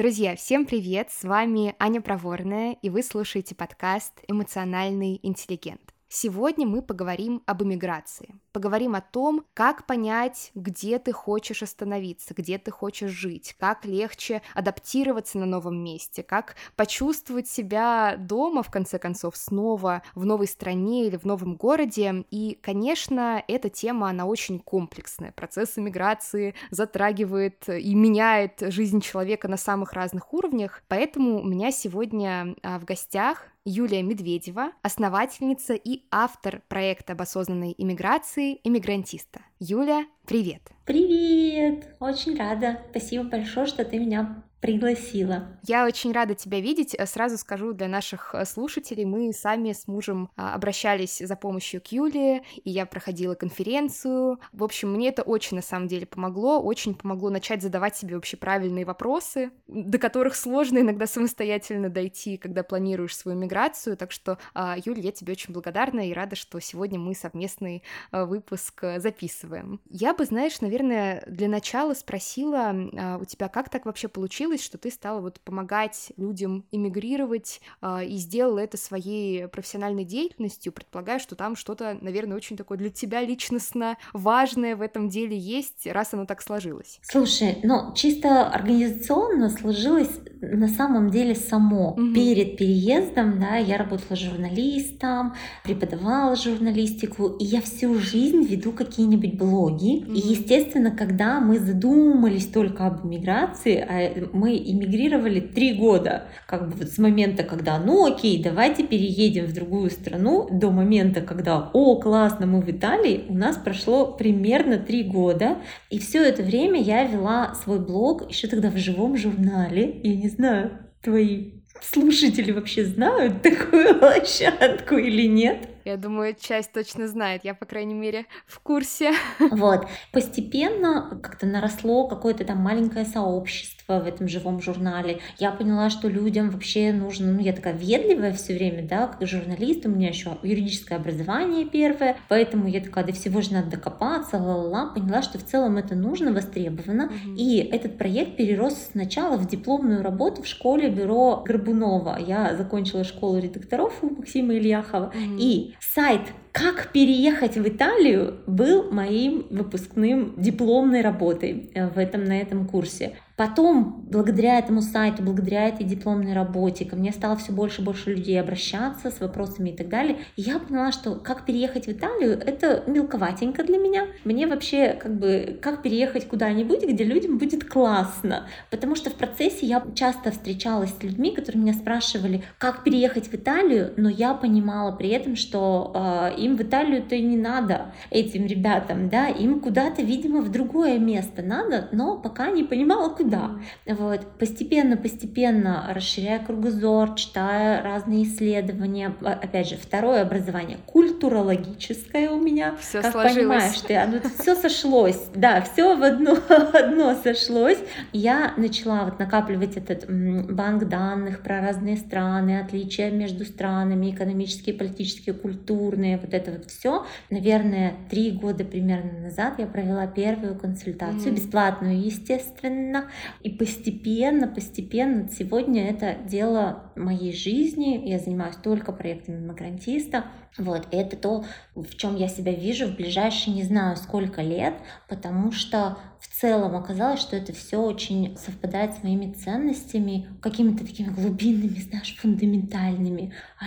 Друзья, всем привет! С вами Аня Проворная, и вы слушаете подкаст «Эмоциональный интеллигент». Сегодня мы поговорим об эмиграции. Поговорим о том, как понять, где ты хочешь остановиться, где ты хочешь жить, как легче адаптироваться на новом месте, как почувствовать себя дома, в конце концов, снова в новой стране или в новом городе. И, конечно, эта тема, она очень комплексная. Процесс эмиграции затрагивает и меняет жизнь человека на самых разных уровнях. Поэтому у меня сегодня а, в гостях Юлия Медведева, основательница и автор проекта об осознанной иммиграции «Иммигрантиста». Юля, привет! Привет! Очень рада. Спасибо большое, что ты меня пригласила. Я очень рада тебя видеть. Сразу скажу для наших э, слушателей, мы сами с мужем а, обращались за помощью к Юле, и я проходила конференцию. В общем, мне это очень на самом деле помогло, очень помогло начать задавать себе вообще правильные вопросы, до которых сложно иногда самостоятельно дойти, когда планируешь свою миграцию. Так что, а, Юля, я тебе очень благодарна и рада, что сегодня мы совместный э, выпуск э, записываем. Я бы, знаешь, наверное, для начала спросила а, у тебя, как так вообще получилось, получилось, что ты стала вот помогать людям эмигрировать э, и сделала это своей профессиональной деятельностью, предполагаю, что там что-то, наверное, очень такое для тебя личностно важное в этом деле есть, раз оно так сложилось. Слушай, ну чисто организационно сложилось на самом деле само. Угу. Перед переездом, да, я работала журналистом, преподавала журналистику, и я всю жизнь веду какие-нибудь блоги. Угу. И, естественно, когда мы задумались только об миграции, а мы эмигрировали три года, как бы вот с момента, когда, ну окей, давайте переедем в другую страну, до момента, когда, о, классно, мы в Италии, у нас прошло примерно три года, и все это время я вела свой блог еще тогда в живом журнале, я не знаю, твои слушатели вообще знают такую площадку или нет? Я думаю, часть точно знает, я, по крайней мере, в курсе. Вот. Постепенно как-то наросло какое-то там маленькое сообщество в этом живом журнале. Я поняла, что людям вообще нужно, ну, я такая ведливая все время, да, как журналист, у меня еще юридическое образование первое, поэтому я такая, до всего же надо докопаться, ла-ла-ла, поняла, что в целом это нужно, востребовано, mm-hmm. и этот проект перерос сначала в дипломную работу в школе бюро Горбунова. Я закончила школу редакторов у Максима Ильяхова, mm-hmm. и сайт «Как переехать в Италию» был моим выпускным дипломной работой э, в этом, на этом курсе. Потом, благодаря этому сайту, благодаря этой дипломной работе, ко мне стало все больше и больше людей обращаться с вопросами и так далее. И я поняла, что как переехать в Италию, это мелковатенько для меня. Мне вообще как бы, как переехать куда-нибудь, где людям будет классно. Потому что в процессе я часто встречалась с людьми, которые меня спрашивали, как переехать в Италию, но я понимала при этом, что э, им в Италию-то и не надо, этим ребятам, да, им куда-то, видимо, в другое место надо, но пока не понимала, куда да. Вот. Постепенно, постепенно расширяя кругозор, читая разные исследования. А, опять же, второе образование культурологическое у меня. Все как сложилось. понимаешь ты, оно все сошлось. Да, все в одно, одно сошлось. Я начала вот накапливать этот банк данных про разные страны, отличия между странами, экономические, политические, культурные, вот это вот все. Наверное, три года примерно назад я провела первую консультацию, mm. бесплатную, естественно, и постепенно, постепенно, сегодня это дело моей жизни, я занимаюсь только проектами иммигрантиста, вот, это то, в чем я себя вижу в ближайшие не знаю сколько лет, потому что в целом оказалось, что это все очень совпадает с моими ценностями, какими-то такими глубинными, знаешь, фундаментальными, а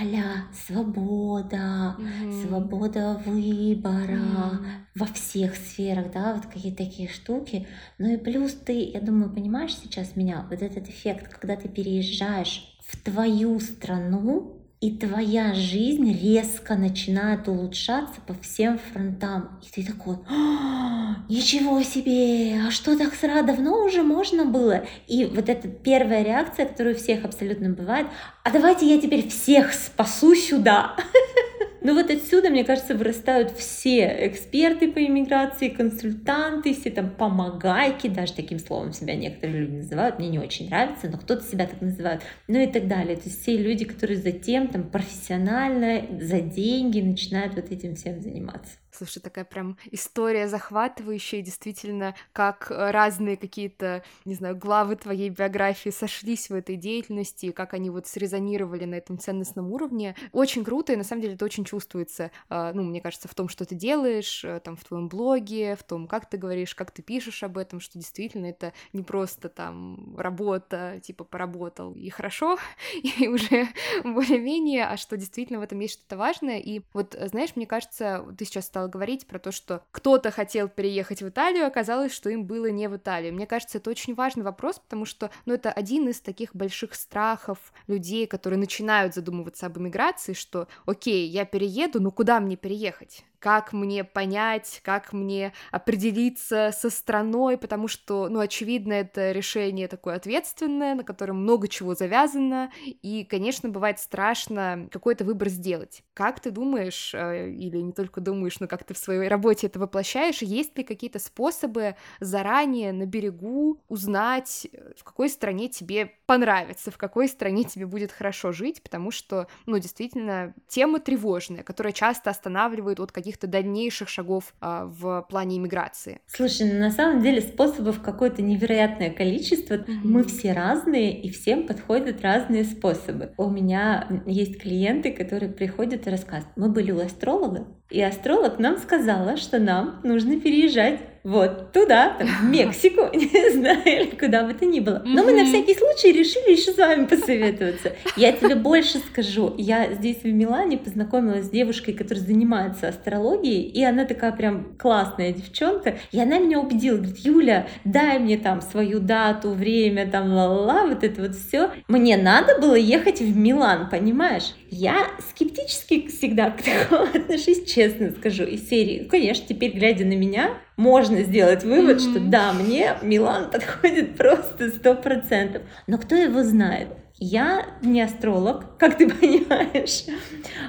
свобода, mm-hmm. свобода выбора mm-hmm. во всех сферах, да, вот какие-то такие штуки. Ну и плюс ты, я думаю, понимаешь сейчас меня, вот этот эффект, когда ты переезжаешь в твою страну, и твоя жизнь резко начинает улучшаться по всем фронтам. И ты такой, «А, ничего себе, а что так сразу давно уже можно было? И вот эта первая реакция, которая у всех абсолютно бывает, а давайте я теперь всех спасу сюда. Ну вот отсюда, мне кажется, вырастают все эксперты по иммиграции, консультанты, все там помогайки, даже таким словом себя некоторые люди называют, мне не очень нравится, но кто-то себя так называет, ну и так далее. То есть все люди, которые затем там профессионально, за деньги начинают вот этим всем заниматься. Слушай, такая прям история захватывающая, действительно, как разные какие-то, не знаю, главы твоей биографии сошлись в этой деятельности, как они вот срезонировали на этом ценностном уровне. Очень круто, и на самом деле это очень чувствуется, а, ну, мне кажется, в том, что ты делаешь, э, там, в твоем блоге, в том, как ты говоришь, как ты пишешь об этом, что действительно это не просто там работа, типа поработал и хорошо, и уже более-менее, а что действительно в этом есть что-то важное. И вот, знаешь, мне кажется, ты сейчас стал стала говорить про то, что кто-то хотел переехать в Италию, оказалось, что им было не в Италию. Мне кажется, это очень важный вопрос, потому что, ну, это один из таких больших страхов людей, которые начинают задумываться об эмиграции, что, окей, я перееду, но куда мне переехать? Как мне понять, как мне определиться со страной, потому что, ну, очевидно, это решение такое ответственное, на котором много чего завязано, и, конечно, бывает страшно какой-то выбор сделать. Как ты думаешь, э, или не только думаешь, но как ты в своей работе это воплощаешь, есть ли какие-то способы заранее на берегу узнать, э, в какой стране тебе понравится, в какой стране тебе будет хорошо жить, потому что, ну, действительно, тема тревожная, которая часто останавливает от каких каких-то дальнейших шагов а, в плане иммиграции? Слушай, ну, на самом деле способов какое-то невероятное количество. Mm-hmm. Мы все разные, и всем подходят разные способы. У меня есть клиенты, которые приходят и рассказывают. Мы были у астролога, и астролог нам сказала, что нам нужно переезжать вот туда, там, в Мексику, не знаю, или куда бы то ни было. Но мы на всякий случай решили еще с вами посоветоваться. Я тебе больше скажу. Я здесь в Милане познакомилась с девушкой, которая занимается астрологией, и она такая прям классная девчонка, и она меня убедила, говорит, Юля, дай мне там свою дату, время, там, ла-ла-ла, вот это вот все. Мне надо было ехать в Милан, понимаешь? Я скептически всегда к такому отношусь, честно скажу, из серии. Конечно, теперь, глядя на меня, можно сделать вывод, mm-hmm. что да, мне Милан подходит просто сто процентов. Но кто его знает? Я не астролог, как ты понимаешь.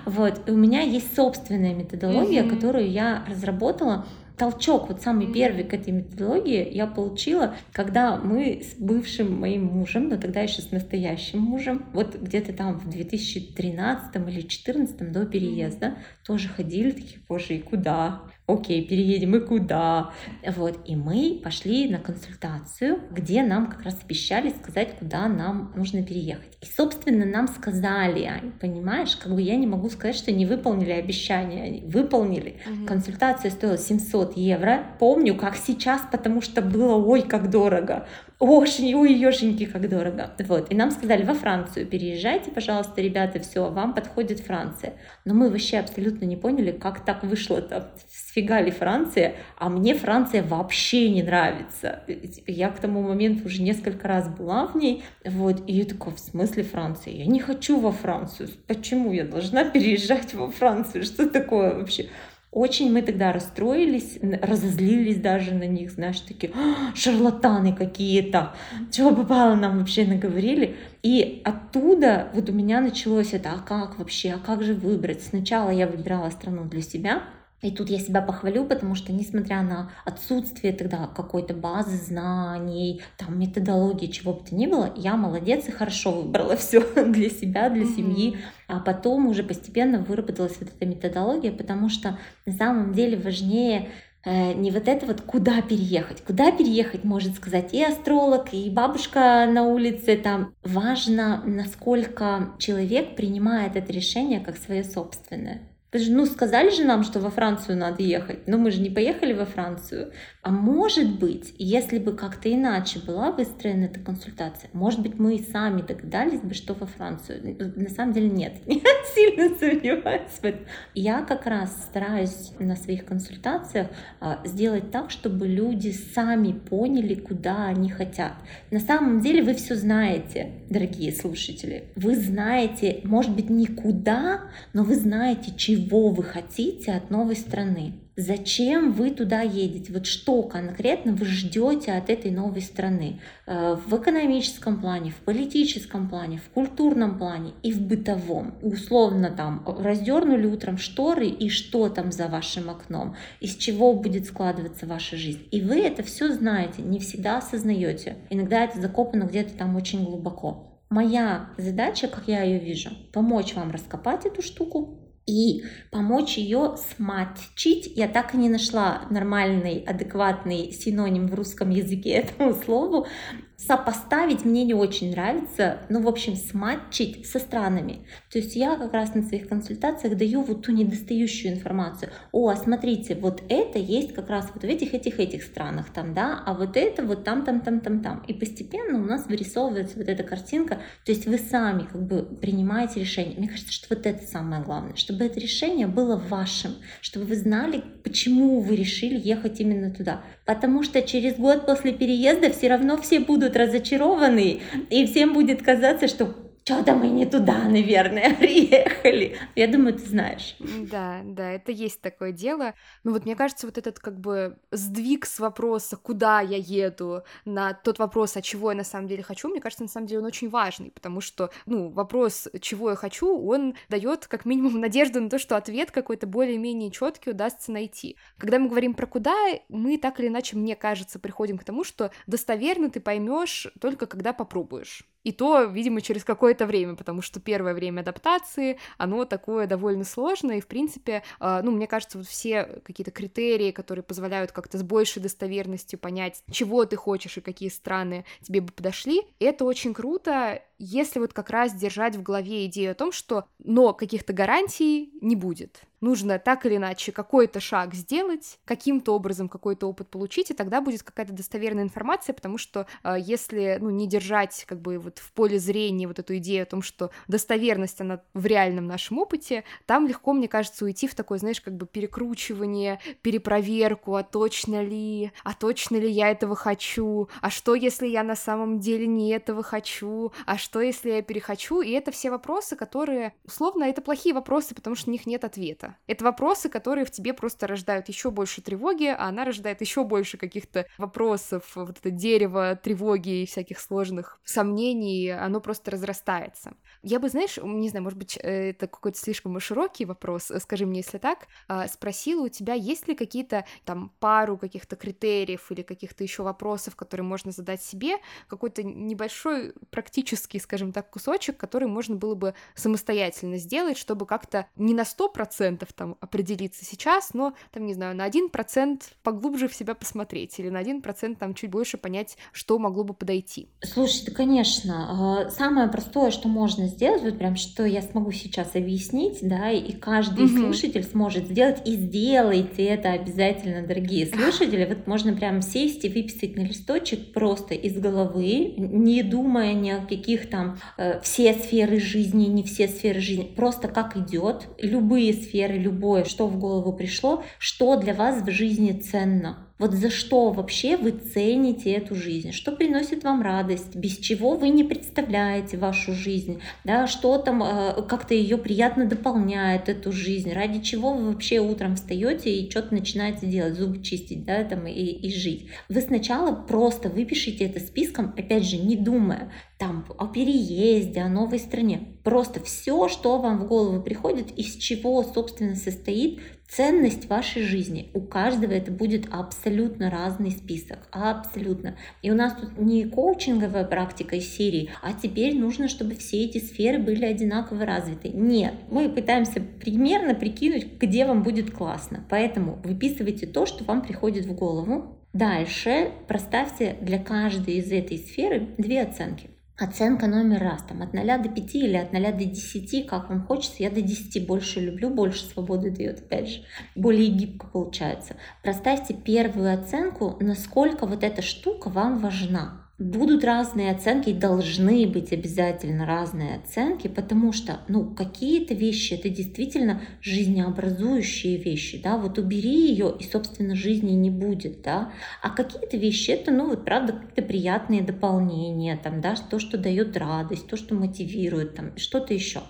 Вот, и у меня есть собственная методология, mm-hmm. которую я разработала толчок, вот самый первый к этой методологии я получила, когда мы с бывшим моим мужем, но тогда еще с настоящим мужем, вот где-то там в 2013 или 2014 до переезда, тоже ходили такие, боже, и куда? Окей, переедем и куда. Вот, и мы пошли на консультацию, где нам как раз обещали сказать, куда нам нужно переехать. И, собственно, нам сказали, понимаешь, как бы я не могу сказать, что не выполнили обещания, они выполнили. Угу. Консультация стоила 700 евро. Помню, как сейчас, потому что было ой, как дорого. Ой, ой, ешеньки, как дорого. Вот. И нам сказали, во Францию переезжайте, пожалуйста, ребята, все, вам подходит Франция. Но мы вообще абсолютно не поняли, как так вышло-то. Сфига ли Франция, а мне Франция вообще не нравится. Я к тому моменту уже несколько раз была в ней, вот, и я такая, в смысле Франция? Я не хочу во Францию. Почему я должна переезжать во Францию? Что такое вообще? Очень мы тогда расстроились, разозлились даже на них, знаешь, такие «А, шарлатаны какие-то, чего попало нам вообще наговорили. И оттуда вот у меня началось это, а как вообще, а как же выбрать? Сначала я выбирала страну для себя, и тут я себя похвалю, потому что, несмотря на отсутствие тогда какой-то базы знаний, там, методологии, чего бы то ни было, я молодец и хорошо выбрала все для себя, для mm-hmm. семьи. А потом уже постепенно выработалась вот эта методология, потому что на самом деле важнее э, не вот это вот куда переехать. Куда переехать может сказать и астролог, и бабушка на улице. Там важно, насколько человек принимает это решение как свое собственное. Ну, сказали же нам, что во Францию надо ехать, но мы же не поехали во Францию. А может быть, если бы как-то иначе была выстроена эта консультация, может быть, мы и сами догадались бы, что во Францию. На самом деле нет, я сильно сомневаюсь в этом. Я как раз стараюсь на своих консультациях а, сделать так, чтобы люди сами поняли, куда они хотят. На самом деле вы все знаете, дорогие слушатели. Вы знаете, может быть, никуда, но вы знаете, чего чего вы хотите от новой страны. Зачем вы туда едете? Вот что конкретно вы ждете от этой новой страны? Э, в экономическом плане, в политическом плане, в культурном плане и в бытовом. Условно там раздернули утром шторы и что там за вашим окном, из чего будет складываться ваша жизнь. И вы это все знаете, не всегда осознаете. Иногда это закопано где-то там очень глубоко. Моя задача, как я ее вижу, помочь вам раскопать эту штуку, и помочь ее сматчить. Я так и не нашла нормальный, адекватный синоним в русском языке этому слову, сопоставить мне не очень нравится, ну, в общем, сматчить со странами. То есть я как раз на своих консультациях даю вот ту недостающую информацию. О, а смотрите, вот это есть как раз вот в этих, этих, этих странах там, да, а вот это вот там, там, там, там, там. И постепенно у нас вырисовывается вот эта картинка. То есть вы сами как бы принимаете решение. Мне кажется, что вот это самое главное, чтобы это решение было вашим, чтобы вы знали, почему вы решили ехать именно туда. Потому что через год после переезда все равно все будут будут разочарованы, и всем будет казаться, что что-то мы не туда, наверное, приехали. Я думаю, ты знаешь. Да, да, это есть такое дело. Но вот мне кажется, вот этот как бы сдвиг с вопроса, куда я еду, на тот вопрос, а чего я на самом деле хочу, мне кажется, на самом деле он очень важный, потому что, ну, вопрос, чего я хочу, он дает как минимум надежду на то, что ответ какой-то более-менее четкий удастся найти. Когда мы говорим про куда, мы так или иначе, мне кажется, приходим к тому, что достоверно ты поймешь только когда попробуешь. И то, видимо, через какое-то время, потому что первое время адаптации, оно такое довольно сложное, и, в принципе, э, ну, мне кажется, вот все какие-то критерии, которые позволяют как-то с большей достоверностью понять, чего ты хочешь и какие страны тебе бы подошли, это очень круто, если вот как раз держать в голове идею о том, что но каких-то гарантий не будет. Нужно так или иначе какой-то шаг сделать, каким-то образом какой-то опыт получить, и тогда будет какая-то достоверная информация, потому что э, если, ну, не держать как бы вот в поле зрения вот эту идею о том, что достоверность, она в реальном нашем опыте, там легко, мне кажется, уйти в такое, знаешь, как бы перекручивание, перепроверку, а точно ли, а точно ли я этого хочу, а что, если я на самом деле не этого хочу, а что, если я перехочу, и это все вопросы, которые, условно, это плохие вопросы, потому что на них нет ответа. Это вопросы, которые в тебе просто рождают еще больше тревоги, а она рождает еще больше каких-то вопросов, вот это дерево тревоги и всяких сложных сомнений, оно просто разрастается. Я бы, знаешь, не знаю, может быть, э, это какой-то слишком широкий вопрос, э, скажи мне, если так, а, спросила у тебя, есть ли какие-то там пару каких-то критериев или каких-то еще вопросов, которые можно задать себе, какой-то небольшой практический, скажем так, кусочек, который можно было бы самостоятельно сделать, чтобы как-то не на сто процентов там определиться сейчас, но там, не знаю, на 1% поглубже в себя посмотреть или на 1% там чуть больше понять, что могло бы подойти. Слушай, да, конечно. А, самое простое, что можно сделать, вот прям что я смогу сейчас объяснить, да, и каждый угу. слушатель сможет сделать, и сделайте это обязательно, дорогие слушатели. Вот можно прям сесть и выписать на листочек просто из головы, не думая ни о каких там э, все сферы жизни, не все сферы жизни, просто как идет, любые сферы любое, что в голову пришло, что для вас в жизни ценно. Вот за что вообще вы цените эту жизнь, что приносит вам радость, без чего вы не представляете вашу жизнь, да, что там э, как-то ее приятно дополняет эту жизнь, ради чего вы вообще утром встаете и что-то начинаете делать, зубы чистить, да, там и, и жить. Вы сначала просто выпишите это списком, опять же, не думая, там о переезде, о новой стране. Просто все, что вам в голову приходит, из чего, собственно, состоит ценность вашей жизни. У каждого это будет абсолютно разный список, абсолютно. И у нас тут не коучинговая практика из серии, а теперь нужно, чтобы все эти сферы были одинаково развиты. Нет, мы пытаемся примерно прикинуть, где вам будет классно. Поэтому выписывайте то, что вам приходит в голову. Дальше проставьте для каждой из этой сферы две оценки. Оценка номер раз, там от 0 до 5 или от 0 до 10, как вам хочется. Я до 10 больше люблю, больше свободы дает, опять же. Более гибко получается. Проставьте первую оценку, насколько вот эта штука вам важна. Будут разные оценки, должны быть обязательно разные оценки, потому что, ну, какие-то вещи это действительно жизнеобразующие вещи, да, вот убери ее и, собственно, жизни не будет, да, а какие-то вещи это, ну, вот, правда, какие-то приятные дополнения, там, да, то, что дает радость, то, что мотивирует, там, что-то еще.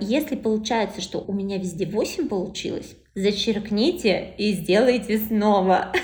Если получается, что у меня везде 8 получилось, зачеркните и сделайте снова.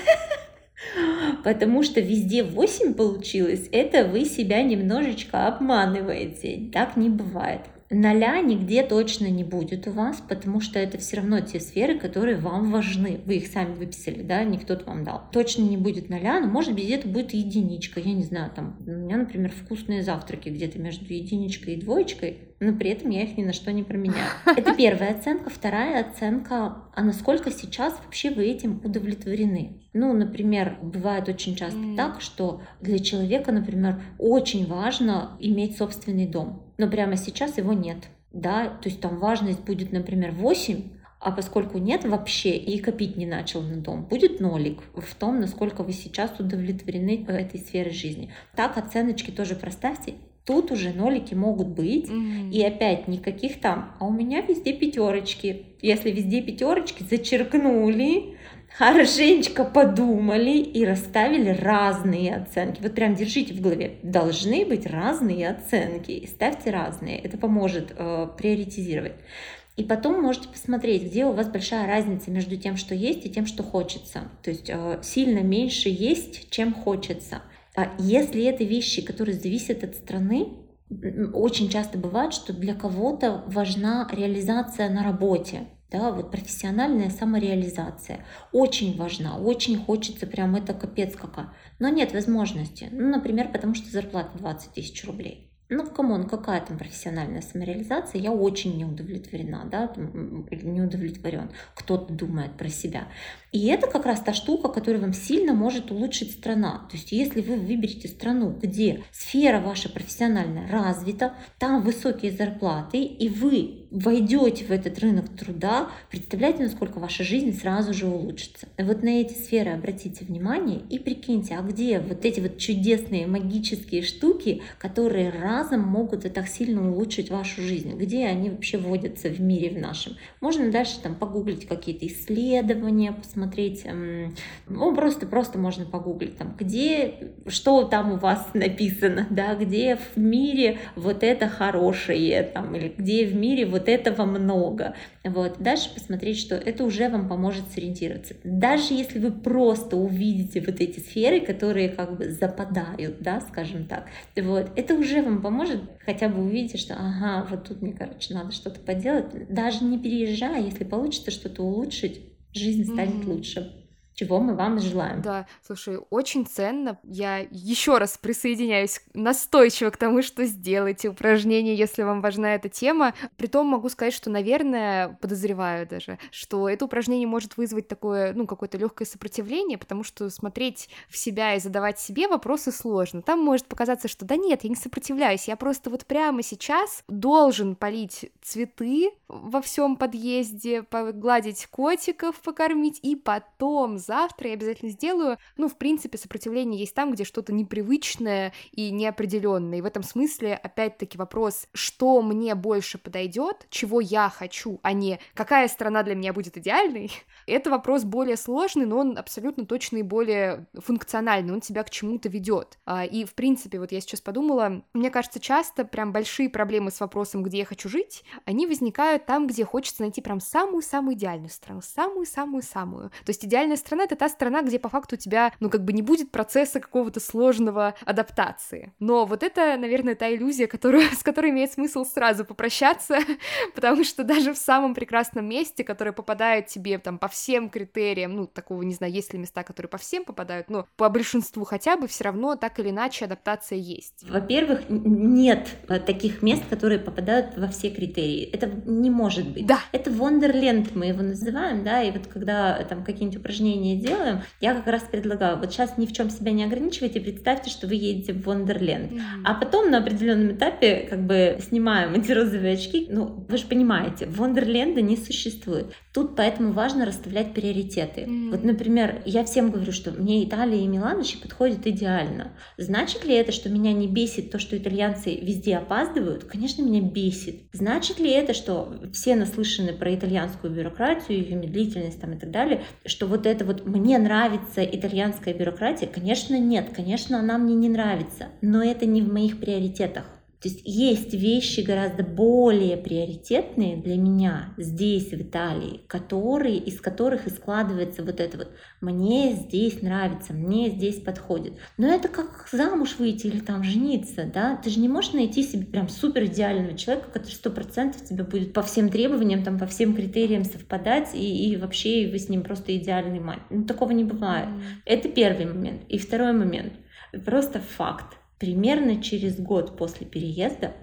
Потому что везде 8 получилось, это вы себя немножечко обманываете. Так не бывает. Ноля нигде точно не будет у вас, потому что это все равно те сферы, которые вам важны. Вы их сами выписали, да, не кто-то вам дал. Точно не будет ноля, но может быть где-то будет единичка. Я не знаю, там у меня, например, вкусные завтраки где-то между единичкой и двоечкой, но при этом я их ни на что не променяю. Это первая оценка. Вторая оценка, а насколько сейчас вообще вы этим удовлетворены? Ну, например, бывает очень часто mm. так, что для человека, например, очень важно иметь собственный дом но прямо сейчас его нет. Да, то есть там важность будет, например, 8, а поскольку нет вообще и копить не начал на дом, будет нолик в том, насколько вы сейчас удовлетворены этой сферой жизни. Так оценочки тоже проставьте. Тут уже нолики могут быть, mm-hmm. и опять никаких там, а у меня везде пятерочки. Если везде пятерочки, зачеркнули, хорошенечко подумали и расставили разные оценки. Вот прям держите в голове, должны быть разные оценки, ставьте разные. Это поможет э, приоритизировать. И потом можете посмотреть, где у вас большая разница между тем, что есть, и тем, что хочется. То есть э, сильно меньше есть, чем хочется. А если это вещи, которые зависят от страны, очень часто бывает, что для кого-то важна реализация на работе да, вот профессиональная самореализация очень важна, очень хочется прям это капец какая, но нет возможности, ну, например, потому что зарплата 20 тысяч рублей. Ну, come on, какая там профессиональная самореализация? Я очень не удовлетворена, да, не удовлетворен. Кто-то думает про себя. И это как раз та штука, которая вам сильно может улучшить страна. То есть если вы выберете страну, где сфера ваша профессиональная развита, там высокие зарплаты, и вы войдете в этот рынок труда, представляете, насколько ваша жизнь сразу же улучшится. Вот на эти сферы обратите внимание и прикиньте, а где вот эти вот чудесные магические штуки, которые разом могут и так сильно улучшить вашу жизнь, где они вообще вводятся в мире в нашем. Можно дальше там погуглить какие-то исследования, посмотреть, посмотреть, ну, просто, просто можно погуглить, там, где, что там у вас написано, да, где в мире вот это хорошее, там, или где в мире вот этого много. Вот. Дальше посмотреть, что это уже вам поможет сориентироваться. Даже если вы просто увидите вот эти сферы, которые как бы западают, да, скажем так, вот, это уже вам поможет хотя бы увидеть, что, ага, вот тут мне, короче, надо что-то поделать. Даже не переезжая, если получится что-то улучшить, жизнь станет mm-hmm. лучше чего мы вам желаем. Да, слушай, очень ценно. Я еще раз присоединяюсь настойчиво к тому, что сделайте упражнение, если вам важна эта тема. Притом могу сказать, что, наверное, подозреваю даже, что это упражнение может вызвать такое, ну, какое-то легкое сопротивление, потому что смотреть в себя и задавать себе вопросы сложно. Там может показаться, что да нет, я не сопротивляюсь, я просто вот прямо сейчас должен полить цветы во всем подъезде, погладить котиков, покормить, и потом завтра я обязательно сделаю. Ну, в принципе, сопротивление есть там, где что-то непривычное и неопределенное. И в этом смысле, опять-таки, вопрос, что мне больше подойдет, чего я хочу, а не какая страна для меня будет идеальной, это вопрос более сложный, но он абсолютно точно и более функциональный, он тебя к чему-то ведет. А, и, в принципе, вот я сейчас подумала, мне кажется, часто прям большие проблемы с вопросом, где я хочу жить, они возникают там, где хочется найти прям самую-самую идеальную страну, самую-самую-самую. То есть идеальная страна это та страна, где по факту у тебя, ну, как бы не будет процесса какого-то сложного адаптации. Но вот это, наверное, та иллюзия, которую, с которой имеет смысл сразу попрощаться, потому что даже в самом прекрасном месте, которое попадает тебе там по всем критериям, ну, такого, не знаю, есть ли места, которые по всем попадают, но по большинству хотя бы все равно так или иначе адаптация есть. Во-первых, нет таких мест, которые попадают во все критерии. Это не может быть. Да. Это Вондерленд, мы его называем, да, и вот когда там какие-нибудь упражнения делаем, я как раз предлагаю, вот сейчас ни в чем себя не ограничивайте, представьте, что вы едете в Вондерленд, mm-hmm. а потом на определенном этапе как бы снимаем эти розовые очки, ну, вы же понимаете, Вондерленда не существует. Тут поэтому важно расставлять приоритеты. Mm-hmm. Вот, например, я всем говорю, что мне Италия и Милан еще подходят идеально. Значит ли это, что меня не бесит то, что итальянцы везде опаздывают? Конечно, меня бесит. Значит ли это, что все наслышаны про итальянскую бюрократию, ее медлительность там, и так далее, что вот это вот мне нравится итальянская бюрократия? Конечно, нет. Конечно, она мне не нравится. Но это не в моих приоритетах. То есть есть вещи гораздо более приоритетные для меня здесь, в Италии, которые, из которых и складывается вот это вот «мне здесь нравится», «мне здесь подходит». Но это как замуж выйти или там жениться, да? Ты же не можешь найти себе прям супер идеального человека, который сто процентов тебе будет по всем требованиям, там, по всем критериям совпадать, и, и вообще вы с ним просто идеальный мать. Ну, такого не бывает. Это первый момент. И второй момент. Просто факт примерно через год после переезда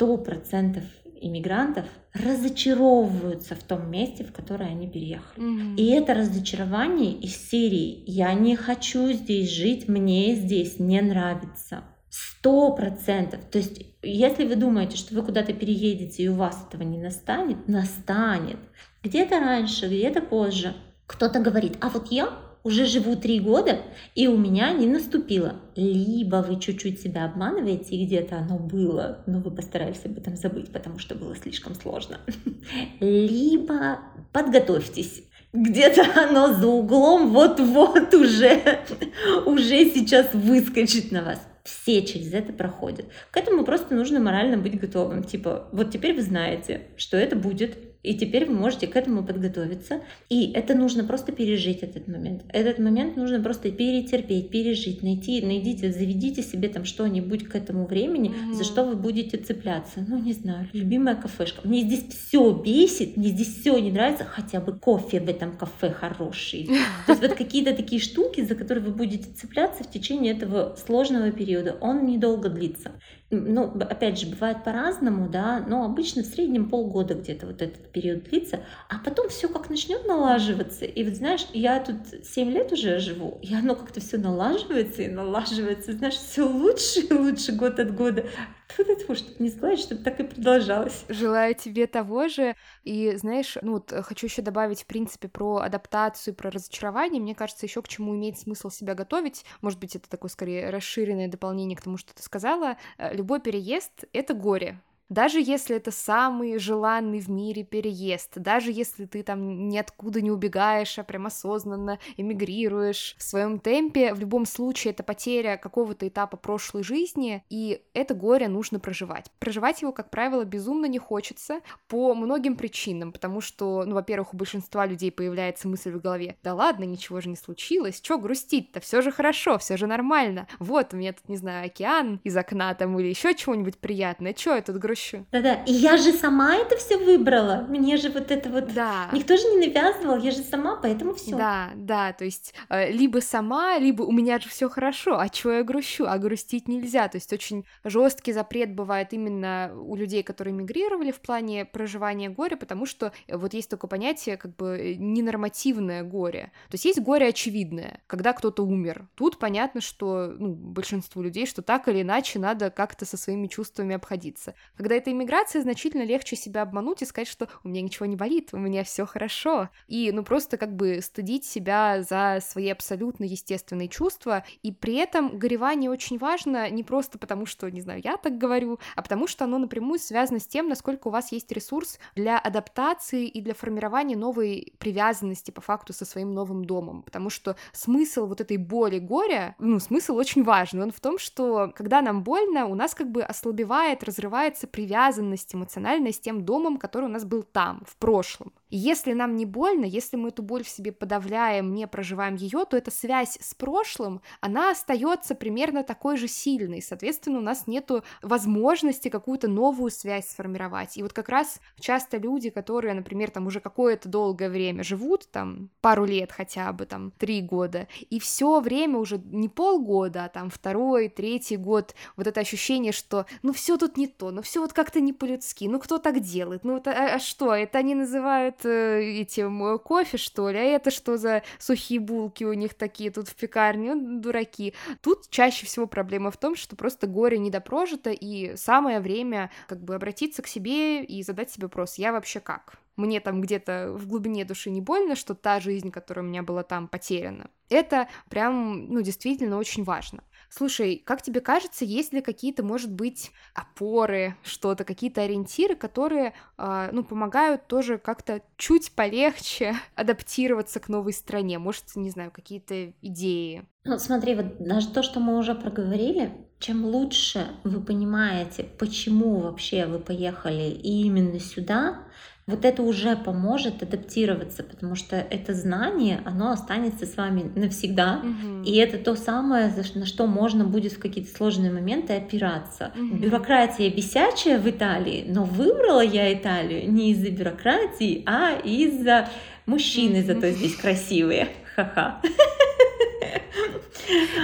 100% иммигрантов разочаровываются в том месте, в которое они переехали. Mm-hmm. И это разочарование из серии «Я не хочу здесь жить, мне здесь не нравится». Сто процентов. То есть, если вы думаете, что вы куда-то переедете и у вас этого не настанет, настанет. Где-то раньше, где-то позже. Кто-то говорит, а вот я уже живу три года, и у меня не наступило. Либо вы чуть-чуть себя обманываете, и где-то оно было, но вы постарались об этом забыть, потому что было слишком сложно. Либо подготовьтесь. Где-то оно за углом вот-вот уже, уже сейчас выскочит на вас. Все через это проходят. К этому просто нужно морально быть готовым. Типа, вот теперь вы знаете, что это будет, и теперь вы можете к этому подготовиться. И это нужно просто пережить этот момент. Этот момент нужно просто перетерпеть, пережить, найти, найдите, заведите себе там что-нибудь к этому времени, mm-hmm. за что вы будете цепляться. Ну, не знаю, любимая кафешка. Мне здесь все бесит, мне здесь все не нравится, хотя бы кофе в этом кафе хороший. То есть вот какие-то такие штуки, за которые вы будете цепляться в течение этого сложного периода. Он недолго длится ну, опять же, бывает по-разному, да, но обычно в среднем полгода где-то вот этот период длится, а потом все как начнет налаживаться. И вот знаешь, я тут 7 лет уже живу, и оно как-то все налаживается и налаживается, знаешь, все лучше и лучше год от года. Чтобы не сказать, чтобы так и продолжалось. Желаю тебе того же. И знаешь, ну вот хочу еще добавить, в принципе, про адаптацию, про разочарование. Мне кажется, еще к чему имеет смысл себя готовить. Может быть, это такое скорее расширенное дополнение к тому, что ты сказала. Э, любой переезд — это горе. Даже если это самый желанный в мире переезд, даже если ты там ниоткуда не убегаешь, а прям осознанно эмигрируешь в своем темпе, в любом случае это потеря какого-то этапа прошлой жизни, и это горе нужно проживать. Проживать его, как правило, безумно не хочется по многим причинам, потому что, ну, во-первых, у большинства людей появляется мысль в голове, да ладно, ничего же не случилось, чё грустить-то, все же хорошо, все же нормально, вот у меня тут, не знаю, океан из окна там или еще чего-нибудь приятное, чё я тут грущу, проще. Да-да, и я же сама это все выбрала. Мне же вот это вот... Да. Никто же не навязывал, я же сама, поэтому все. Да, да, то есть э, либо сама, либо у меня же все хорошо, а чего я грущу? А грустить нельзя. То есть очень жесткий запрет бывает именно у людей, которые мигрировали в плане проживания горя, потому что вот есть такое понятие как бы ненормативное горе. То есть есть горе очевидное, когда кто-то умер. Тут понятно, что ну, большинству людей, что так или иначе надо как-то со своими чувствами обходиться. Когда это иммиграция, значительно легче себя обмануть и сказать, что у меня ничего не болит, у меня все хорошо. И, ну, просто как бы стыдить себя за свои абсолютно естественные чувства. И при этом горевание очень важно не просто потому, что, не знаю, я так говорю, а потому что оно напрямую связано с тем, насколько у вас есть ресурс для адаптации и для формирования новой привязанности по факту со своим новым домом. Потому что смысл вот этой боли, горя, ну, смысл очень важный. Он в том, что когда нам больно, у нас как бы ослабевает, разрывается привязанность эмоциональная с тем домом, который у нас был там, в прошлом. Если нам не больно, если мы эту боль в себе подавляем, не проживаем ее, то эта связь с прошлым, она остается примерно такой же сильной. Соответственно, у нас нет возможности какую-то новую связь сформировать. И вот как раз часто люди, которые, например, там уже какое-то долгое время живут, там пару лет хотя бы, там три года, и все время уже не полгода, а там второй, третий год, вот это ощущение, что ну все тут не то, ну все вот как-то не по-людски, ну кто так делает, ну вот, а, а что, это они называют этим кофе, что ли, а это что за сухие булки у них такие тут в пекарне, ну, дураки. Тут чаще всего проблема в том, что просто горе недопрожито, и самое время как бы обратиться к себе и задать себе вопрос, я вообще как? мне там где-то в глубине души не больно, что та жизнь, которая у меня была там, потеряна. Это прям, ну, действительно очень важно. Слушай, как тебе кажется, есть ли какие-то, может быть, опоры, что-то, какие-то ориентиры, которые, э, ну, помогают тоже как-то чуть полегче адаптироваться к новой стране? Может, не знаю, какие-то идеи? Ну, смотри, вот даже то, что мы уже проговорили, чем лучше вы понимаете, почему вообще вы поехали именно сюда, вот это уже поможет адаптироваться, потому что это знание, оно останется с вами навсегда, угу. и это то самое, на что можно будет в какие-то сложные моменты опираться. Угу. Бюрократия бесячая в Италии, но выбрала я Италию не из-за бюрократии, а из-за мужчины, зато здесь красивые. Ха-ха.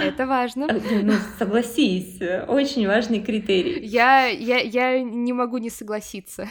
Это важно. А, ну, согласись, очень важный критерий. Я, я, я не могу не согласиться.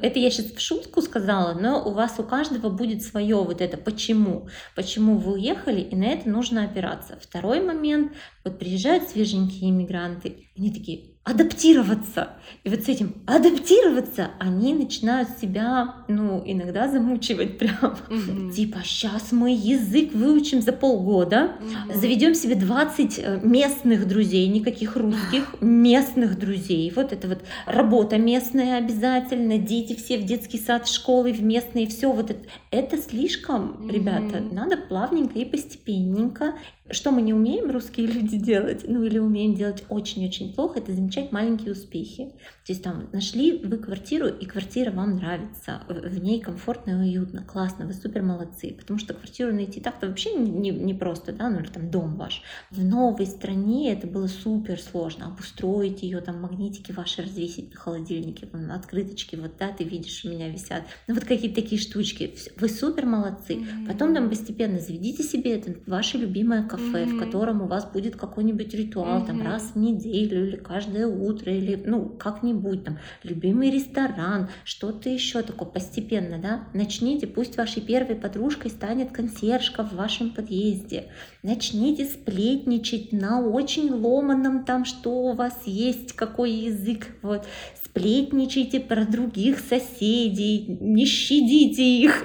Это я сейчас в шутку сказала, но у вас у каждого будет свое вот это почему. Почему вы уехали, и на это нужно опираться. Второй момент, вот приезжают свеженькие иммигранты, они такие, адаптироваться. И вот с этим адаптироваться они начинают себя, ну, иногда замучивать прям. Угу. Типа, сейчас мы язык выучим за полгода, угу. заведем себе 20 э, местных друзей, никаких русских, местных друзей. Вот это вот работа местная обязательно, дети все в детский сад, школы в местные, все вот это. Это слишком, угу. ребята, надо плавненько и постепенненько. Что мы не умеем, русские люди, делать, ну или умеем делать очень-очень плохо, это замечать маленькие успехи. То есть там нашли вы квартиру, и квартира вам нравится, в ней комфортно и уютно, классно, вы супер молодцы, потому что квартиру найти так-то вообще не, не просто, да, ну или там дом ваш. В новой стране это было супер сложно, обустроить ее, там магнитики ваши развесить на холодильнике, там, открыточки, вот да, ты видишь, у меня висят. Ну вот какие-то такие штучки, вы супер молодцы. Mm-hmm. Потом там постепенно заведите себе это ваше любимое кафе, mm-hmm. в котором у вас будет какой-нибудь ритуал, mm-hmm. там раз в неделю или каждое утро, или ну как-нибудь там, любимый ресторан, что-то еще такое постепенно, да. Начните, пусть вашей первой подружкой станет консьержка в вашем подъезде. Начните сплетничать на очень ломаном там, что у вас есть, какой язык, вот сплетничайте про других соседей, не щадите их.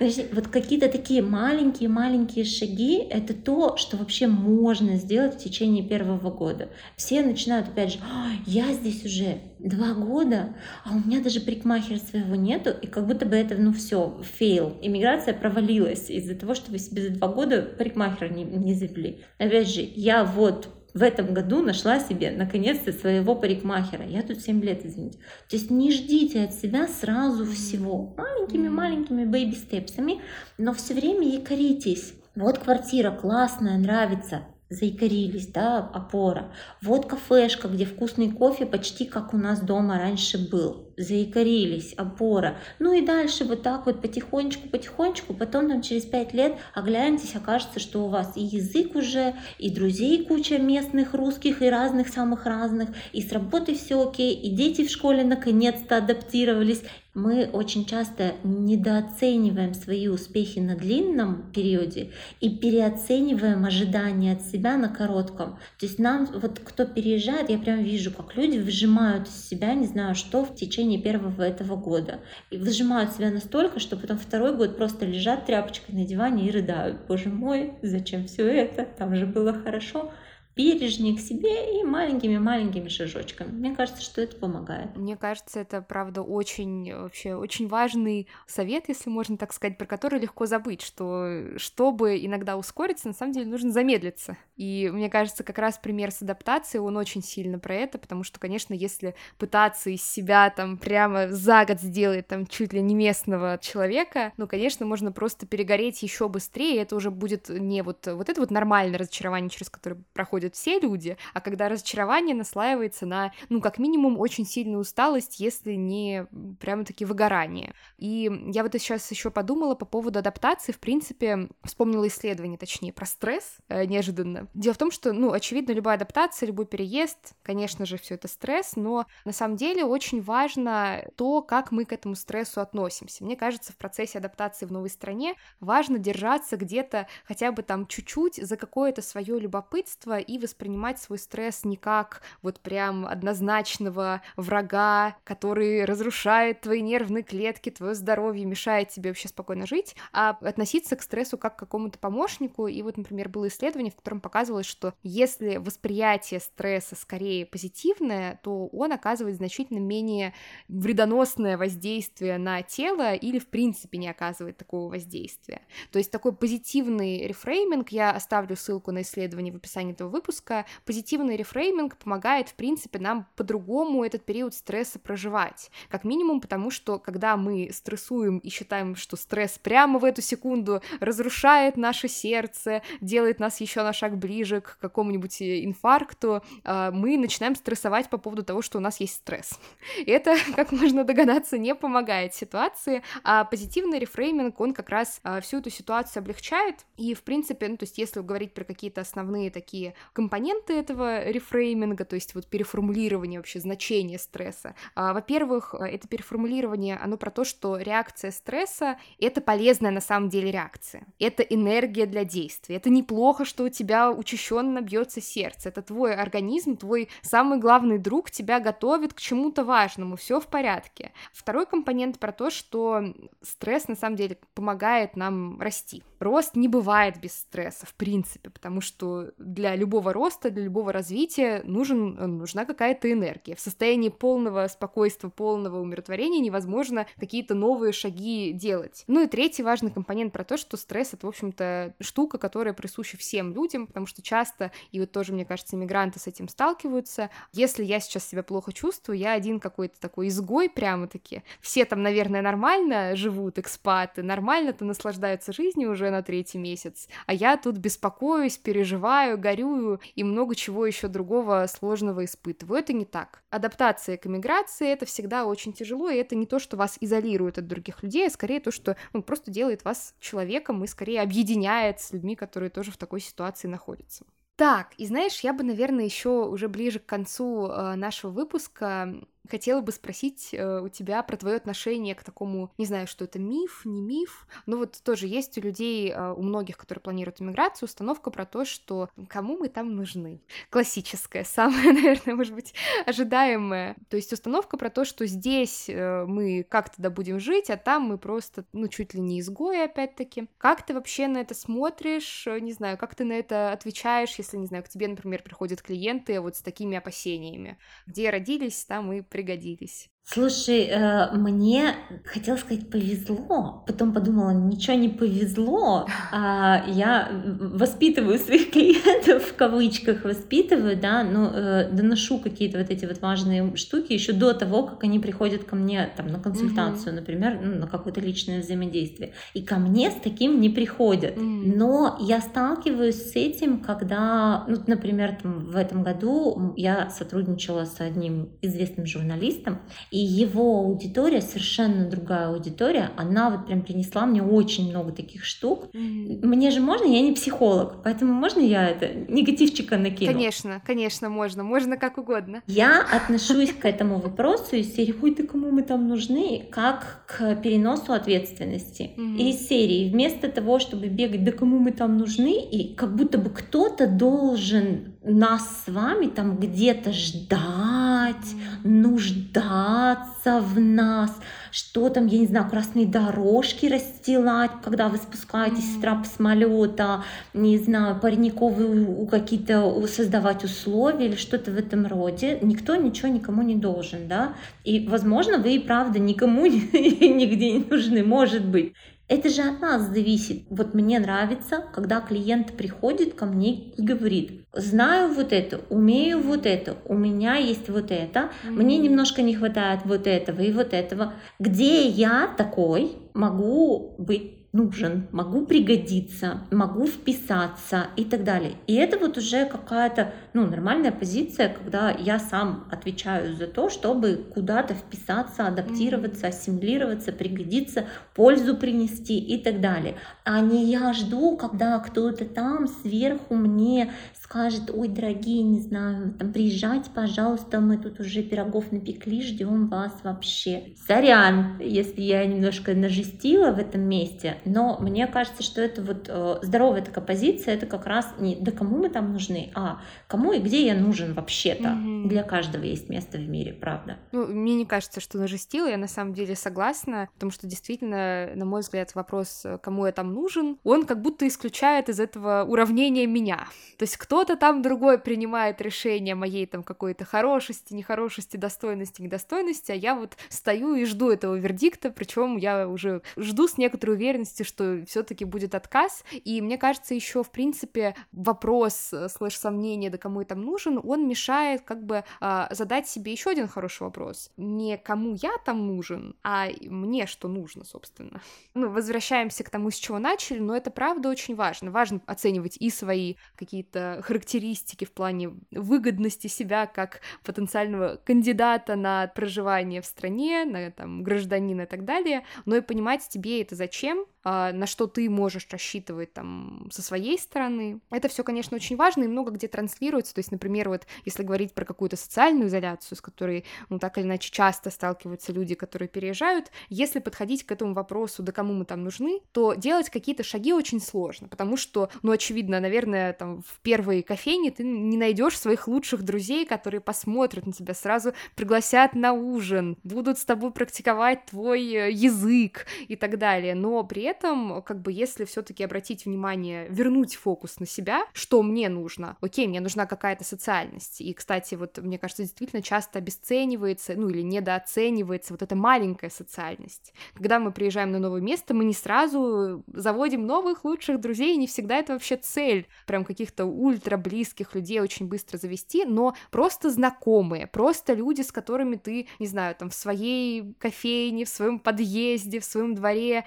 Значит, вот какие-то такие маленькие-маленькие шаги — это то, что вообще можно сделать в течение первого года. Все начинают опять же, «А, я здесь уже два года, а у меня даже парикмахера своего нету, и как будто бы это, ну все, fail. Иммиграция провалилась из-за того, что вы себе за два года парикмахера не, не завели. Опять же, я вот в этом году нашла себе наконец-то своего парикмахера. Я тут 7 лет, извините. То есть не ждите от себя сразу всего. Маленькими-маленькими бэйби-степсами, но все время якоритесь. Вот квартира классная, нравится заикарились, да, опора. Вот кафешка, где вкусный кофе почти как у нас дома раньше был. Заикарились, опора. Ну и дальше вот так вот потихонечку, потихонечку, потом там через пять лет оглянетесь, окажется, что у вас и язык уже, и друзей куча местных, русских, и разных, самых разных, и с работой все окей, и дети в школе наконец-то адаптировались, мы очень часто недооцениваем свои успехи на длинном периоде и переоцениваем ожидания от себя на коротком. То есть нам, вот кто переезжает, я прям вижу, как люди выжимают из себя, не знаю что, в течение первого этого года. И выжимают себя настолько, что потом второй год просто лежат тряпочкой на диване и рыдают. Боже мой, зачем все это? Там же было хорошо бережнее к себе и маленькими-маленькими шажочками. Мне кажется, что это помогает. Мне кажется, это, правда, очень вообще очень важный совет, если можно так сказать, про который легко забыть, что чтобы иногда ускориться, на самом деле нужно замедлиться. И мне кажется, как раз пример с адаптацией, он очень сильно про это, потому что, конечно, если пытаться из себя там прямо за год сделать там чуть ли не местного человека, ну, конечно, можно просто перегореть еще быстрее, и это уже будет не вот, вот это вот нормальное разочарование, через которое проходит приходят все люди, а когда разочарование наслаивается на, ну, как минимум, очень сильную усталость, если не прямо-таки выгорание. И я вот сейчас еще подумала по поводу адаптации, в принципе, вспомнила исследование, точнее, про стресс э, неожиданно. Дело в том, что, ну, очевидно, любая адаптация, любой переезд, конечно же, все это стресс, но на самом деле очень важно то, как мы к этому стрессу относимся. Мне кажется, в процессе адаптации в новой стране важно держаться где-то хотя бы там чуть-чуть за какое-то свое любопытство и воспринимать свой стресс не как вот прям однозначного врага, который разрушает твои нервные клетки, твое здоровье, мешает тебе вообще спокойно жить, а относиться к стрессу как к какому-то помощнику. И вот, например, было исследование, в котором показывалось, что если восприятие стресса скорее позитивное, то он оказывает значительно менее вредоносное воздействие на тело или, в принципе, не оказывает такого воздействия. То есть такой позитивный рефрейминг, я оставлю ссылку на исследование в описании этого выпуска, позитивный рефрейминг помогает, в принципе, нам по-другому этот период стресса проживать. Как минимум потому, что когда мы стрессуем и считаем, что стресс прямо в эту секунду разрушает наше сердце, делает нас еще на шаг ближе к какому-нибудь инфаркту, а, мы начинаем стрессовать по поводу того, что у нас есть стресс. И это, как можно догадаться, не помогает ситуации, а позитивный рефрейминг, он как раз а, всю эту ситуацию облегчает, и, в принципе, ну, то есть если говорить про какие-то основные такие компоненты этого рефрейминга, то есть вот переформулирование вообще значения стресса, а, во-первых, это переформулирование, оно про то, что реакция стресса — это полезная на самом деле реакция, это энергия для действия, это неплохо, что у тебя учащенно бьется сердце, это твой организм, твой самый главный друг тебя готовит к чему-то важному, все в порядке. Второй компонент про то, что стресс на самом деле помогает нам расти. Рост не бывает без стресса, в принципе, потому что для любого роста, для любого развития нужен, нужна какая-то энергия. В состоянии полного спокойствия, полного умиротворения невозможно какие-то новые шаги делать. Ну и третий важный компонент про то, что стресс — это, в общем-то, штука, которая присуща всем людям, потому что часто, и вот тоже, мне кажется, иммигранты с этим сталкиваются, если я сейчас себя плохо чувствую, я один какой-то такой изгой прямо-таки. Все там, наверное, нормально живут, экспаты, нормально-то наслаждаются жизнью уже на третий месяц, а я тут беспокоюсь, переживаю, горюю и много чего еще другого сложного испытываю. Это не так. Адаптация к эмиграции — это всегда очень тяжело, и это не то, что вас изолирует от других людей, а скорее то, что ну, просто делает вас человеком и скорее объединяет с людьми, которые тоже в такой ситуации находятся. Так, и знаешь, я бы, наверное, еще уже ближе к концу э, нашего выпуска хотела бы спросить э, у тебя про твое отношение к такому, не знаю, что это миф, не миф, но вот тоже есть у людей, э, у многих, которые планируют иммиграцию, установка про то, что кому мы там нужны. Классическая, самая, наверное, может быть, ожидаемая. То есть установка про то, что здесь э, мы как-то да будем жить, а там мы просто, ну, чуть ли не изгои, опять-таки. Как ты вообще на это смотришь? Не знаю, как ты на это отвечаешь, если, не знаю, к тебе, например, приходят клиенты вот с такими опасениями. Где родились, там и пригодились. Слушай, э, мне хотела сказать повезло, потом подумала, ничего не повезло. А я воспитываю своих клиентов в кавычках воспитываю, да, но э, доношу какие-то вот эти вот важные штуки еще до того, как они приходят ко мне там на консультацию, угу. например, ну, на какое-то личное взаимодействие. И ко мне с таким не приходят. Угу. Но я сталкиваюсь с этим, когда, ну, например, там, в этом году я сотрудничала с одним известным журналистом, и его аудитория совершенно другая аудитория. Она вот прям принесла мне очень много таких штук. Mm-hmm. Мне же можно, я не психолог, поэтому можно я это негативчика накину? Конечно, конечно, можно, можно как угодно. Я отношусь к этому вопросу из серии «Ой, да кому мы там нужны?» как к переносу ответственности. Mm-hmm. Из серии вместо того, чтобы бегать «Да кому мы там нужны?» и как будто бы кто-то должен нас с вами там где-то ждать, нуждаться в нас, что там, я не знаю, красные дорожки расстилать, когда вы спускаетесь mm-hmm. с трап самолета, не знаю, парниковые какие-то создавать условия или что-то в этом роде. Никто ничего никому не должен, да. И, возможно, вы и правда никому нигде не нужны, может быть. Это же от нас зависит. Вот мне нравится, когда клиент приходит ко мне и говорит, знаю вот это, умею вот это, у меня есть вот это, mm-hmm. мне немножко не хватает вот этого и вот этого. Где я такой могу быть нужен, могу пригодиться, могу вписаться и так далее. И это вот уже какая-то ну, нормальная позиция, когда я сам отвечаю за то, чтобы куда-то вписаться, адаптироваться, ассимилироваться, пригодиться, пользу принести и так далее. А не я жду, когда кто-то там сверху мне скажет, ой, дорогие, не знаю, там, приезжайте, пожалуйста, мы тут уже пирогов напекли, ждем вас вообще. Сорян, если я немножко нажестила в этом месте, но мне кажется, что это вот э, здоровая такая позиция, это как раз не да кому мы там нужны, а кому и где я нужен вообще-то. Mm-hmm. Для каждого есть место в мире, правда. Ну, мне не кажется, что нажестила, я на самом деле согласна, потому что действительно, на мой взгляд, вопрос, кому я там нужен, он как будто исключает из этого уравнения меня. То есть кто кто-то там другой принимает решение моей там какой-то хорошести, нехорошести, достойности, недостойности, а я вот стою и жду этого вердикта, причем я уже жду с некоторой уверенностью, что все-таки будет отказ. И мне кажется, еще в принципе вопрос э, слэш сомнение, да кому я там нужен, он мешает как бы э, задать себе еще один хороший вопрос. Не кому я там нужен, а мне что нужно, собственно. Ну, возвращаемся к тому, с чего начали, но это правда очень важно. Важно оценивать и свои какие-то характеристики в плане выгодности себя как потенциального кандидата на проживание в стране, на там, гражданина и так далее, но и понимать тебе это зачем, а, на что ты можешь рассчитывать там со своей стороны. Это все, конечно, очень важно и много где транслируется. То есть, например, вот если говорить про какую-то социальную изоляцию, с которой, ну, так или иначе, часто сталкиваются люди, которые переезжают, если подходить к этому вопросу, да кому мы там нужны, то делать какие-то шаги очень сложно, потому что, ну, очевидно, наверное, там в первой кофейне ты не найдешь своих лучших друзей, которые посмотрят на тебя, сразу пригласят на ужин, будут с тобой практиковать твой э, язык и так далее. Но при этом, как бы, если все-таки обратить внимание, вернуть фокус на себя, что мне нужно? Окей, мне нужна какая-то социальность. И, кстати, вот мне кажется, действительно часто обесценивается, ну или недооценивается вот эта маленькая социальность. Когда мы приезжаем на новое место, мы не сразу заводим новых лучших друзей, не всегда это вообще цель, прям каких-то ультра близких людей очень быстро завести, но просто знакомые, просто люди, с которыми ты, не знаю, там в своей кофейне, в своем подъезде, в своем дворе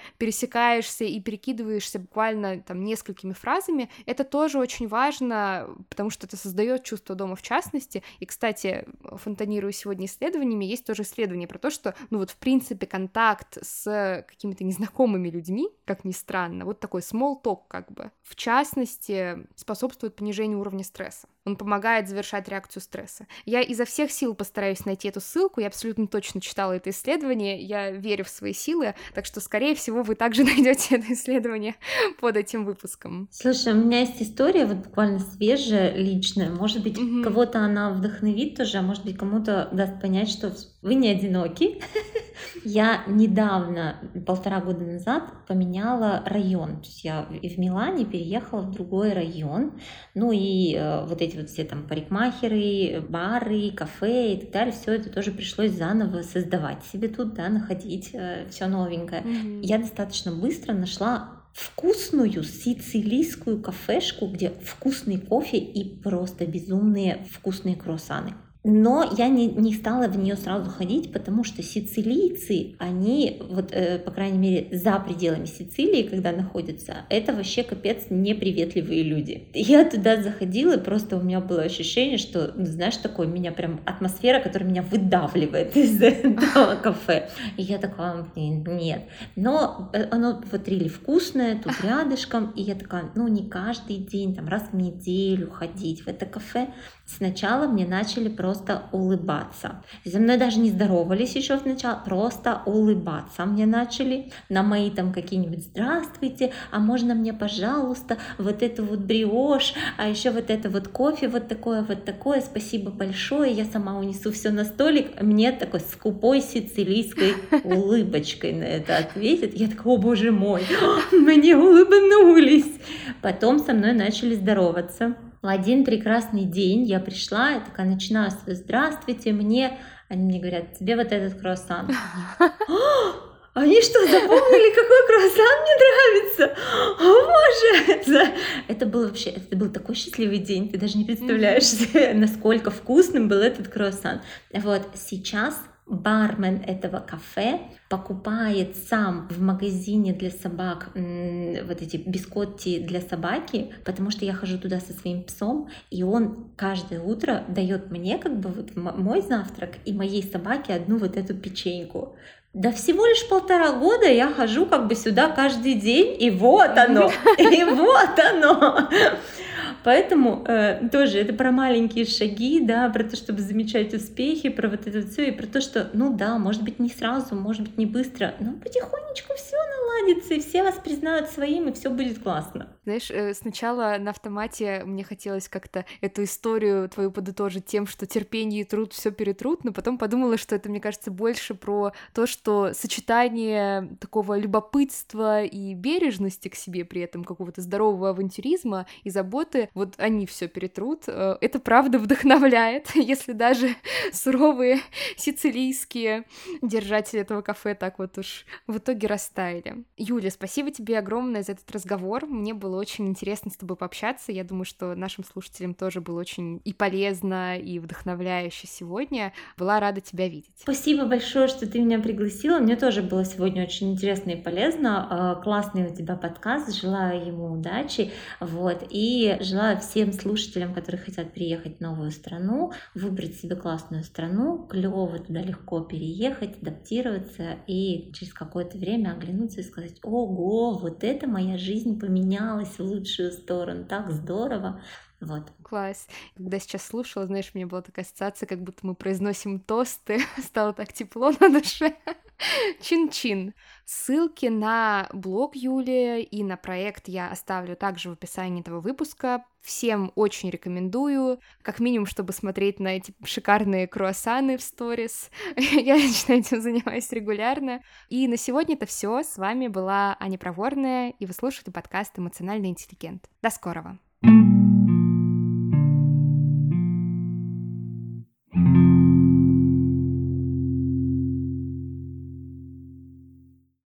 пересекаешься и перекидываешься буквально там несколькими фразами, это тоже очень важно, потому что это создает чувство дома в частности. И, кстати, фонтанирую сегодня исследованиями, есть тоже исследование про то, что, ну вот, в принципе, контакт с какими-то незнакомыми людьми, как ни странно, вот такой small talk как бы, в частности, способствует понижению уровня стресса. Он помогает завершать реакцию стресса. Я изо всех сил постараюсь найти эту ссылку, я абсолютно точно читала это исследование, я верю в свои силы, так что, скорее всего, вы также найдете это исследование под этим выпуском. Слушай, у меня есть история вот буквально свежая, личная. Может быть, mm-hmm. кого-то она вдохновит тоже, а может быть, кому-то даст понять, что вы не одиноки. Я недавно, полтора года назад, поменяла район. То есть я в Милане переехала в другой район. Ну и э, вот эти вот все там парикмахеры, бары, кафе и так далее, все это тоже пришлось заново создавать себе тут, да, находить э, все новенькое. Mm-hmm. Я достаточно быстро нашла вкусную сицилийскую кафешку, где вкусный кофе и просто безумные вкусные круассаны. Но я не, не стала в нее сразу ходить, потому что сицилийцы, они, вот, э, по крайней мере, за пределами Сицилии, когда находятся, это вообще капец неприветливые люди. Я туда заходила, и просто у меня было ощущение, что, ну, знаешь, такое, меня прям атмосфера, которая меня выдавливает из этого кафе. И я такая, блин, нет. Но э, оно вот рили вкусное, тут рядышком, и я такая, ну, не каждый день, там, раз в неделю ходить в это кафе. Сначала мне начали просто улыбаться. За мной даже не здоровались еще сначала, просто улыбаться мне начали на мои там какие-нибудь «Здравствуйте, а можно мне, пожалуйста, вот эту вот бриошь, а еще вот это вот кофе, вот такое, вот такое, спасибо большое, я сама унесу все на столик». Мне такой скупой сицилийской улыбочкой на это ответит. Я такая, о боже мой, мне улыбнулись. Потом со мной начали здороваться в один прекрасный день я пришла, я такая начинаю «Здравствуйте, мне...» Они мне говорят, тебе вот этот круассан. Они что, запомнили, какой круассан мне нравится? О, боже! Это был вообще, это был такой счастливый день, ты даже не представляешь, насколько вкусным был этот круассан. Вот сейчас бармен этого кафе покупает сам в магазине для собак вот эти бискотти для собаки, потому что я хожу туда со своим псом, и он каждое утро дает мне как бы вот мой завтрак и моей собаке одну вот эту печеньку. Да всего лишь полтора года я хожу как бы сюда каждый день, и вот оно, и вот оно. Поэтому э, тоже это про маленькие шаги, да, про то, чтобы замечать успехи, про вот это все, и про то, что, ну да, может быть, не сразу, может быть, не быстро, но потихонечку все наладится, и все вас признают своим, и все будет классно. Знаешь, э, сначала на автомате мне хотелось как-то эту историю твою подытожить тем, что терпение и труд все перетрут, но потом подумала, что это, мне кажется, больше про то, что сочетание такого любопытства и бережности к себе при этом какого-то здорового авантюризма и заботы вот они все перетрут. Э, это правда вдохновляет, если даже суровые сицилийские держатели этого кафе так вот уж в итоге растаяли. Юля, спасибо тебе огромное за этот разговор. Мне было очень интересно с тобой пообщаться. Я думаю, что нашим слушателям тоже было очень и полезно, и вдохновляюще сегодня. Была рада тебя видеть. Спасибо большое, что ты меня пригласила. Мне тоже было сегодня очень интересно и полезно. Э, классный у тебя подкаст. Желаю ему удачи. Вот. И желаю желаю всем слушателям, которые хотят приехать в новую страну, выбрать себе классную страну, клево туда легко переехать, адаптироваться и через какое-то время оглянуться и сказать, ого, вот это моя жизнь поменялась в лучшую сторону, так здорово. Вот. Класс. Когда сейчас слушала, знаешь, у меня была такая ассоциация, как будто мы произносим тосты, стало так тепло на душе. Чин-чин. Ссылки на блог Юли и на проект я оставлю также в описании этого выпуска. Всем очень рекомендую, как минимум, чтобы смотреть на эти шикарные круассаны в сторис. я лично этим занимаюсь регулярно. И на сегодня это все. С вами была Аня Проворная, и вы слушали подкаст «Эмоциональный интеллигент». До скорого!